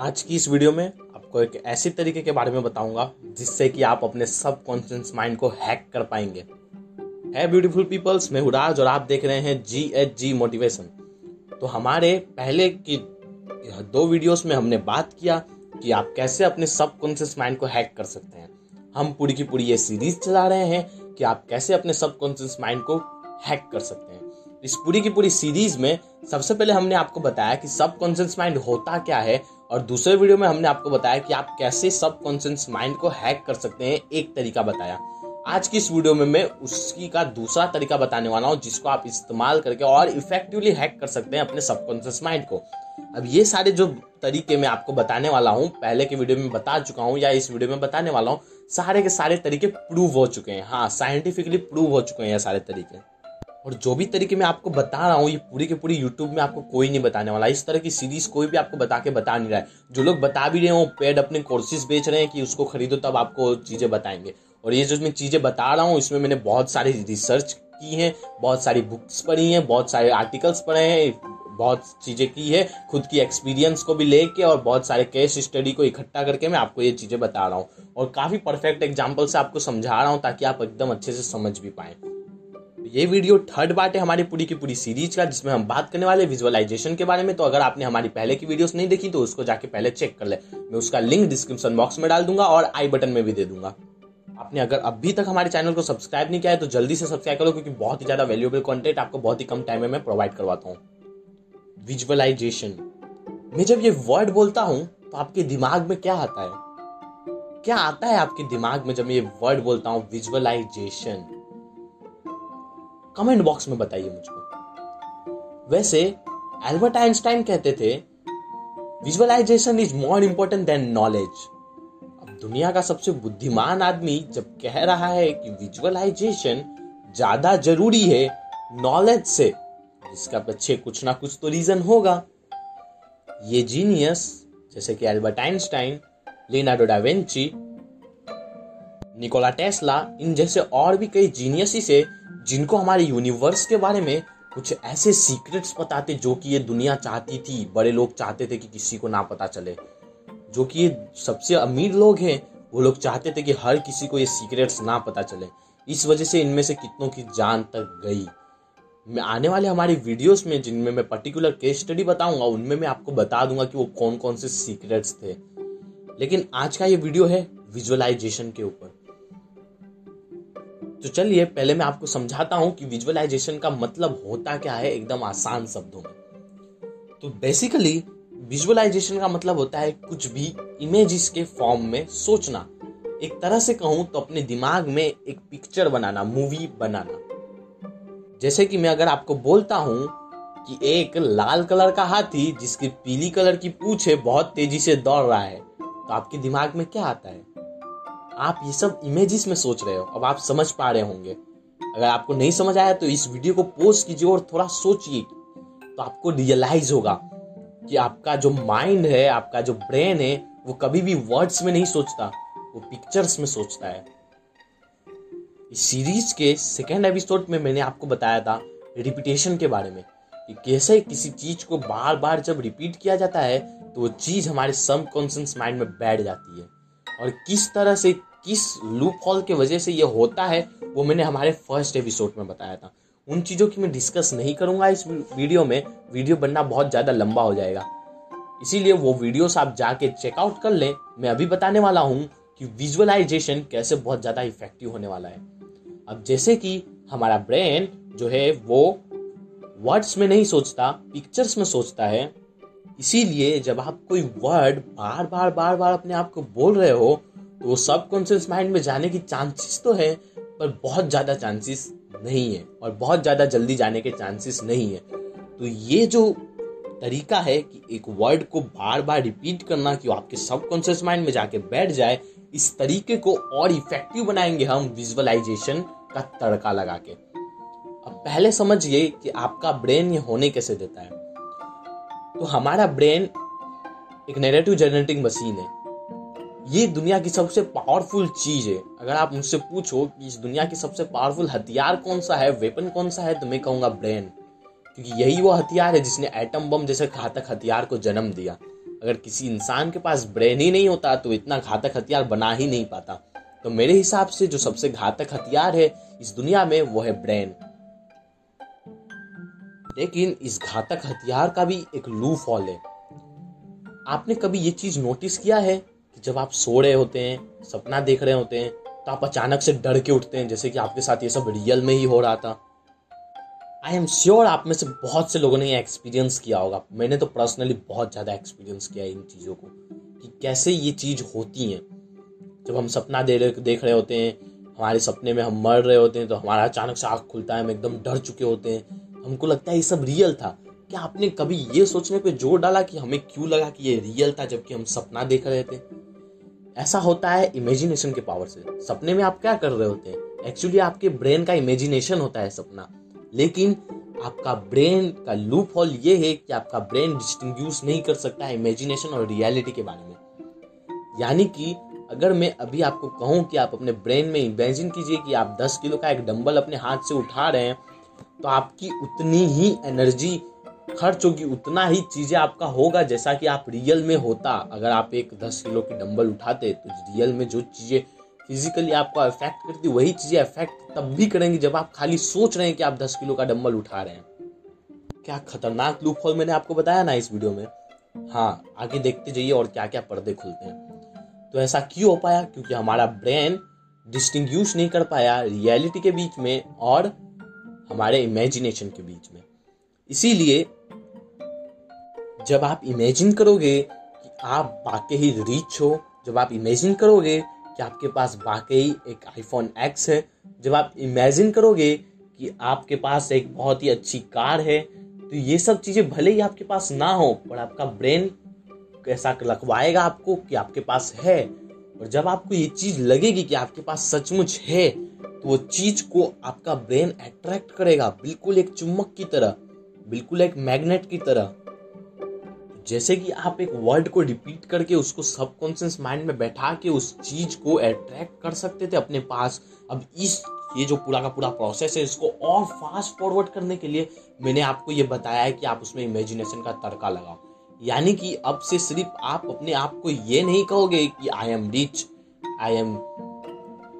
आज की इस वीडियो में आपको एक ऐसी तरीके के बारे में बताऊँगा, जिससे कि आप अपने सब कॉन्शियस माइंड को हैक कर पाएँगे। है ब्यूटीफुल पीपल्स मैं हुराज और आप देख रहे हैं जी एच जी मोटिवेशन तो हमारे पहले की, दो वीडियोस में हमने बात किया कि आप कैसे अपने सब कॉन्शियस माइंड को हैक कर सकते हैं। हम पूरी की पूरी ये सीरीज़ चला रहे हैं कि आप कैसे अपने सब कॉन्शियस माइंड को हैक कर सकते हैं। इस पूरी की पूरी सीरीज़ में सबसे पहले हमने आपको बताया कि सब कॉन्शियस माइंड होता क्या है और दूसरे वीडियो में हमने आपको बताया कि आप कैसे सब कॉन्शियस माइंड को हैक कर सकते हैं, एक तरीका बताया। आज की इस वीडियो में मैं उसकी का दूसरा तरीका बताने वाला हूँ, जिसको आप इस्तेमाल करके और इफेक्टिवली हैक कर सकते हैं अपने सबकॉन्शियस माइंड को। अब ये सारे जो तरीके मैं आपको बताने वाला हूँ, पहले के वीडियो में बता चुका हूँ या इस वीडियो में बताने वाला हूँ, सारे के सारे तरीके प्रूव हो चुके हैं। हाँ साइंटिफिकली प्रूव हो चुके हैं ये सारे तरीके। और जो भी तरीके मैं आपको बता रहा हूँ, ये पूरी के पूरी यूट्यूब में आपको कोई नहीं बताने वाला। इस तरह की सीरीज़ कोई भी आपको बता के बता नहीं रहा है। जो लोग बता भी रहे हैं वो पेड अपने कोर्सेज बेच रहे हैं कि उसको खरीदो, तब आपको चीज़ें बताएँगे। और ये जो मैं चीज़ें बता रहा हूँ, इसमें मैंने बहुत सारी रिसर्च की है, बहुत सारी बुक्स पढ़ी हैं, बहुत सारे आर्टिकल्स पढ़े हैं, बहुत चीज़ें की है, खुद की एक्सपीरियंस को भी लेके और बहुत सारे केस स्टडी को इकट्ठा करके मैं आपको ये चीज़ें बता रहा हूँ। और काफ़ी परफेक्ट एग्ज़ाम्पल से आपको समझा रहा हूँ, ताकि आप एकदम अच्छे से समझ भी पाएँ। ये वीडियो थर्ड पार्ट है हमारी पूरी की पूरी सीरीज़ का, जिसमें हम बात करने वाले विजुअलाइजेशन के बारे में। तो अगर आपने हमारी पहले की वीडियोस नहीं देखी तो उसको जाके पहले चेक कर ले। मैं उसका लिंक डिस्क्रिप्शन बॉक्स में डाल दूँगा और आई बटन में भी दे दूँगा। आपने अगर अभी तक हमारे चैनल को सब्सक्राइब नहीं किया है तो जल्दी से सब्सक्राइब करो, क्योंकि बहुत ही ज़्यादा वैल्यूएबल कॉन्टेंट आपको बहुत ही कम टाइम में मैं प्रोवाइड करवाता हूँ। विजुअलाइजेशन मैं जब ये वर्ड बोलता हूँ तो आपके दिमाग में क्या आता है? क्या आता है आपके दिमाग में जब मैं ये वर्ड बोलता हूँ? विजुअलाइजेशन कमेंट बॉक्स में बताइए मुझको। वैसे एल्बर्ट आइंस्टाइन कहते थे visualisation is more important than knowledge अब दुनिया का सबसे बुद्धिमान आदमी जब कह रहा है कि विजुअलाइजेशन ज़्यादा ज़रूरी है नॉलेज से, इसका पीछे कुछ ना कुछ तो रीजन होगा। ये जीनियस जैसे कि Albert Einstein Leonardo da Vinci Nikola Tesla इन जैसे और भी कई जीनियसी से जिनको हमारे यूनिवर्स के बारे में कुछ ऐसे सीक्रेट्स बताते जो कि ये दुनिया चाहती थी। बड़े लोग चाहते थे कि किसी को ना पता चले। जो कि ये सबसे अमीर लोग हैं, वो लोग चाहते थे कि हर किसी को ये सीक्रेट्स ना पता चले। इस वजह से इनमें से कितनों की जान तक गई। मैं आने वाले हमारी वीडियोस में, जिनमें मैं पर्टिकुलर केस स्टडी बताऊँगा, उनमें मैं आपको बता दूँगा कि वो कौन कौन से सीक्रेट्स थे। लेकिन आज का ये वीडियो है विजुअलाइजेशन के ऊपर। तो चलिए, पहले मैं आपको समझाता हूँ कि विजुअलाइजेशन का मतलब होता क्या है एकदम आसान शब्दों में। तो बेसिकली विजुअलाइजेशन का मतलब होता है कुछ भी इमेजेस के फॉर्म में सोचना। एक तरह से कहूँ तो अपने दिमाग में एक पिक्चर बनाना मूवी बनाना। जैसे कि मैं अगर आपको बोलता हूँ कि एक लाल कलर का हाथी जिसकी पीली कलर की पूछ है, बहुत तेज़ी से दौड़ रहा है तो आपके दिमाग में क्या आता है? आप ये सब इमेजेस में सोच रहे हो, अब आप समझ पा रहे होंगे। अगर आपको नहीं समझ आया तो इस वीडियो को पोस्ट कीजिए और थोड़ा सोचिए। तो आपको रियलाइज़ होगा कि आपका जो माइंड है, आपका जो ब्रेन है, वो कभी भी वर्ड्स में नहीं सोचता, वो पिक्चर्स में सोचता है। इस सीरीज़ के सेकेंड एपिसोड में मैंने आपको बताया था रिपीटेशन के बारे में, कि कैसे किसी चीज़ को बार बार जब रिपीट किया जाता है तो वो चीज़ हमारे सबकॉन्शियस माइंड में बैठ जाती है। और किस तरह से किस लूप हॉल के वजह से ये होता है, वो मैंने हमारे फ़र्स्ट एपिसोड में बताया था। उन चीज़ों की मैं डिस्कस नहीं करूँगा इस वीडियो में। वीडियो बनना बहुत ज़्यादा लंबा हो जाएगा। इसीलिए वो वीडियोस आप जाके चेकआउट कर लें। मैं अभी बताने वाला हूँ कि विजुअलाइजेशन कैसे बहुत ज़्यादा इफ़ेक्टिव होने वाला है। अब जैसे कि हमारा ब्रेन जो है, वो वर्ड्स में नहीं सोचता पिक्चर्स में सोचता है। इसीलिए जब आप कोई वर्ड बार बार बार बार अपने आप को बोल रहे हो तो वो सबकॉन्शियस माइंड में जाने की चांसेस तो है, पर बहुत ज़्यादा चांसेस नहीं है और बहुत ज़्यादा जल्दी जाने के चांसेस नहीं है। तो ये जो तरीका है कि एक वर्ड को बार बार रिपीट करना कि वो आपके सबकॉन्शियस माइंड में जाके बैठ जाए, इस तरीके को और इफ़ेक्टिव बनाएँगे हम विजुअलाइजेशन का तड़का लगा के। अब पहले समझिए कि आपका ब्रेन ये होने कैसे देता है। तो हमारा ब्रेन एक नेगेटिव जनरेटिंग मशीन है। ये दुनिया की सबसे पावरफुल चीज़ है। अगर आप मुझसे पूछो कि इस दुनिया की सबसे पावरफुल हथियार कौन सा है वेपन कौन सा है तो मैं कहूँगा ब्रेन क्योंकि यही वो हथियार है जिसने एटम बम जैसे घातक हथियार को जन्म दिया। अगर किसी इंसान के पास ब्रेन ही नहीं होता तो इतना घातक हथियार बना ही नहीं पाता। तो मेरे हिसाब से जो सबसे घातक हथियार है इस दुनिया में, वो है ब्रेन लेकिन इस घातक हथियार का भी एक लू फॉल है। आपने कभी ये चीज़ नोटिस किया है? जब आप सो रहे होते हैं, सपना देख रहे होते हैं तो आप अचानक से डर के उठते हैं, जैसे कि आपके साथ ये सब रियल में ही हो रहा था। आई एम श्योर आप में से बहुत से लोगों ने ये एक्सपीरियंस किया होगा। मैंने तो पर्सनली बहुत ज़्यादा एक्सपीरियंस किया है इन चीज़ों को, कि कैसे ये चीज़ होती हैं। जब हम सपना दे रहे, देख रहे होते हैं, हमारे सपने में हम मर रहे होते हैं तो हमारा अचानक से आँख खुलता है, हम एकदम डर चुके होते हैं। हमको लगता है ये सब रियल था। क्या आपने कभी ये सोचने पे ज़ोर डाला कि हमें क्यों लगा कि ये रियल था, जबकि हम सपना देख रहे थे? ऐसा होता है इमेजिनेशन के पावर से। सपने में आप क्या कर रहे होते हैं? एक्चुअली आपके ब्रेन का इमेजिनेशन होता है सपना। लेकिन आपका ब्रेन का लूप होल ये है कि आपका ब्रेन डिस्टिंग्यूश नहीं कर सकता है इमेजिनेशन और रियलिटी के बारे में। यानी कि अगर मैं अभी आपको कहूँ कि आप अपने ब्रेन में इमेजिन कीजिए कि आप 10 किलो का एक डंबल अपने हाथ से उठा रहे हैं तो आपकी उतनी ही एनर्जी खर्च होगी उतना ही चीज़ें आपका होगा जैसा कि आप रियल में होता। अगर आप एक दस किलो की डंबल उठाते तो रियल में जो चीज़ें फिजिकली आपको अफेक्ट करती, वही चीज़ें अफेक्ट तब भी करेंगी जब आप खाली सोच रहे हैं कि आप दस किलो का डंबल उठा रहे हैं। क्या खतरनाक लूप होल मैंने आपको बताया ना इस वीडियो में? हाँ आगे देखते जाइए और क्या क्या पर्दे खुलते हैं। तो ऐसा क्यों हो पाया? क्योंकि हमारा ब्रेन डिस्टिंग्यूश नहीं कर पाया रियलिटी के बीच में और हमारे इमेजिनेशन के बीच में। इसीलिए जब आप इमेजिन करोगे कि आप वाकई रिच हो, जब आप इमेजिन करोगे कि आपके पास वाकई एक आईफोन एक्स है, जब आप इमेजिन करोगे कि आपके पास एक बहुत ही अच्छी कार है तो ये सब चीज़ें भले ही आपके पास ना हो, पर आपका ब्रेन ऐसा लखवाएगा आपको कि आपके पास है। और जब आपको ये चीज़ लगेगी कि आपके पास सचमुच है तो वो चीज़ को आपका ब्रेन अट्रैक्ट करेगा, बिल्कुल एक चुम्बक की तरह, बिल्कुल एक मैग्नेट की तरह। जैसे कि आप एक वर्ड को रिपीट करके उसको सबकॉन्शियस माइंड में बैठा के उस चीज़ को अट्रैक्ट कर सकते थे अपने पास। अब इस, ये जो पूरा का पूरा प्रोसेस है, इसको और फास्ट फॉरवर्ड करने के लिए मैंने आपको ये बताया है कि आप उसमें इमेजिनेशन का तड़का लगाओ। यानी कि अब से सिर्फ़ आप अपने आप को ये नहीं कहोगे कि I am rich I am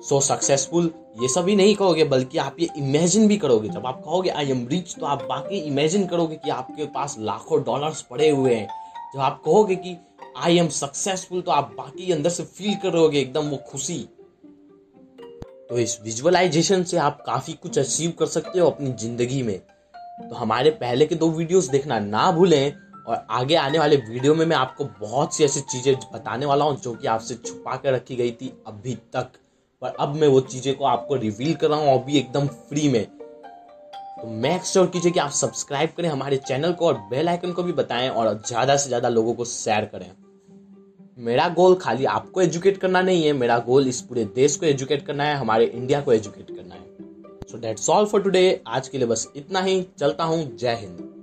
so successful ये सब ही नहीं कहोगे, बल्कि आप ये इमेजिन भी करोगे। जब आप कहोगे आई एम रिच तो आप बाकी इमेजिन करोगे कि आपके पास लाखों डॉलर्स पड़े हुए हैं। जब आप कहोगे कि आई एम सक्सेसफुल तो आप बाकी अंदर से फील करोगे, एकदम वो खुशी। तो इस विजुअलाइजेशन से आप काफ़ी कुछ अचीव कर सकते हो अपनी ज़िंदगी में। तो हमारे पहले के दो वीडियोस देखना ना भूलें, और आगे आने वाले वीडियो में मैं आपको बहुत सी ऐसी चीज़ें बताने वाला हूँ, जो कि आपसे छुपा कर रखी गई थी अभी तक। पर अब मैं वो चीज़ें को आपको रिवील कर रहा हूँ, और भी एकदम फ्री में। तो मैक श्योर कीजिए कि आप सब्सक्राइब करें, हमारे चैनल को और बेल आइकन को भी बताएँ और ज़्यादा से ज़्यादा लोगों को शेयर करें। मेरा गोल खाली आपको एजुकेट करना नहीं है, मेरा गोल इस पूरे देश को एजुकेट करना है, हमारे इंडिया को एजुकेट करना है। So that's all for today आज के लिए बस इतना ही, चलता हूँ, जय हिंद।